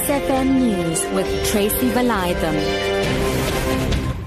Lotus FM News with Tracy Valaydham.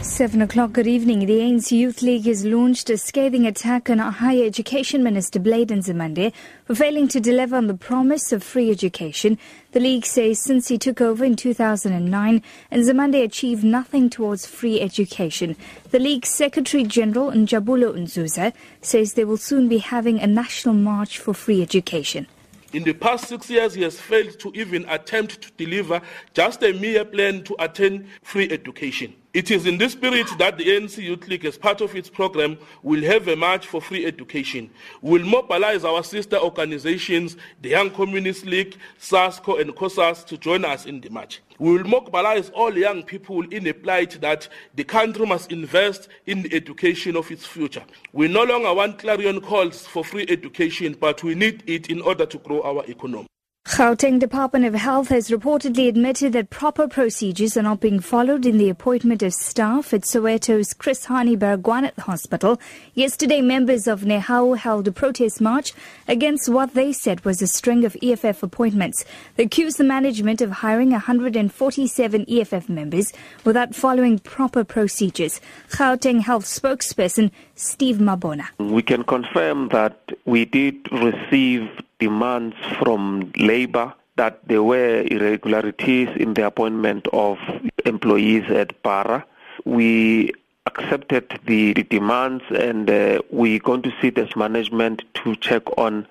Seven o'clock, good evening. The ANC Youth League has launched a scathing attack on Higher Education Minister Blade Nzimande for failing to deliver on the promise of free education. The league says since he took over in 2009, Nzimande achieved nothing towards free education. The league's Secretary General Njabulo Nzuza says they will soon be having a national march for free education. In the past six years, he has failed to even attempt to deliver just a mere plan to attain free education. It is in this spirit that the ANC Youth League, as part of its program, will have a march for free education. We will mobilize our sister organizations, the Young Communist League, SASCO, and COSAS, to join us in the march. We will mobilize all young people in a plight that the country must invest in the education of its future. We no longer want clarion calls for free education, but we need it in order to grow our economy. Gauteng Department of Health has reportedly admitted that proper procedures are not being followed in the appointment of staff at Soweto's Chris Hani Baragwanath Hospital. Yesterday, members of Nehawu held a protest march against what they said was a string of EFF appointments. They accused the management of hiring 147 EFF members without following proper procedures. Gauteng Health spokesperson Steve Mabona. We can confirm that we did receive demands from labor that there were irregularities in the appointment of employees at Bara. We accepted the, the demands and uh, we're going to sit as management to check on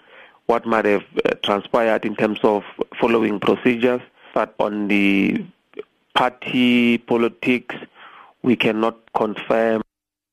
what might have uh, transpired in terms of following procedures. But on the party politics, we cannot confirm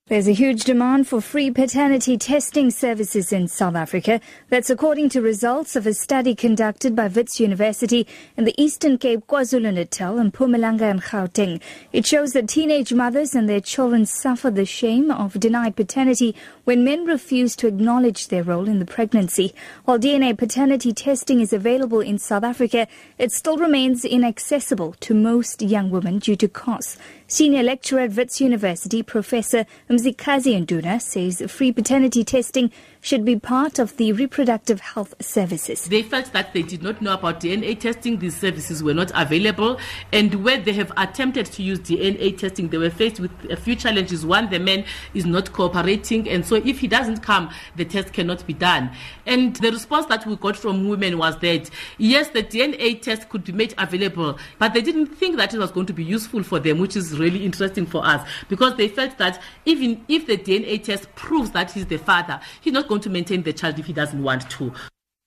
there's a huge demand for free paternity testing services in South Africa. That's according to results of a study conducted by Wits University in the Eastern Cape, KwaZulu-Natal and Mpumalanga and Gauteng. It shows that teenage mothers and their children suffer the shame of denied paternity when men refuse to acknowledge their role in the pregnancy. While DNA paternity testing is available in South Africa, it still remains inaccessible to most young women due to costs. Senior lecturer at Wits University, Professor Mzikazi Nduna, says free paternity testing should be part of the reproductive health services. They felt that they did not know about DNA testing, these services were not available, and where they have attempted to use DNA testing, they were faced with a few challenges. One, the man is not cooperating, and so if he doesn't come, the test cannot be done. And the response that we got from women was that yes, the DNA test could be made available, but they didn't think that it was going to be useful for them, which is really interesting for us because they felt that even if the DNA test proves that he's the father, he's not going to maintain the child if he doesn't want to.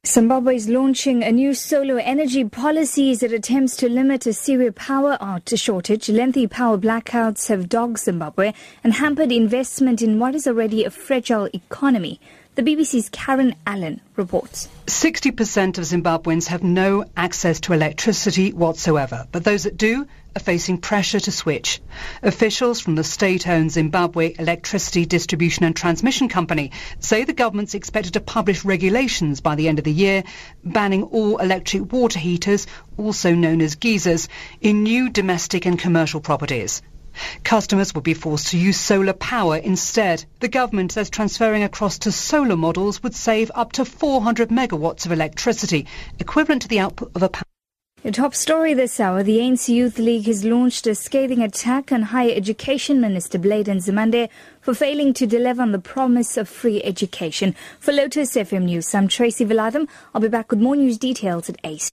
Zimbabwe is launching a new solar energy policy as it attempts to limit a severe power shortage. Lengthy power blackouts have dogged Zimbabwe and hampered investment in what is already a fragile economy. The BBC's Karen Allen reports. 60% of Zimbabweans have no access to electricity whatsoever, but those that do are facing pressure to switch. Officials from the state-owned Zimbabwe Electricity Distribution and Transmission Company say the government's expected to publish regulations by the end of the year banning all electric water heaters, also known as geysers, in new domestic and commercial properties. Customers would be forced to use solar power instead. The government says transferring across to solar models would save up to 400 megawatts of electricity, equivalent to the output of a power. Your top story this hour, the ANC Youth League has launched a scathing attack on Higher Education Minister Blade Nzimande for failing to deliver on the promise of free education. For Lotus FM News, I'm Tracy Valaydham. I'll be back with more news details at 8.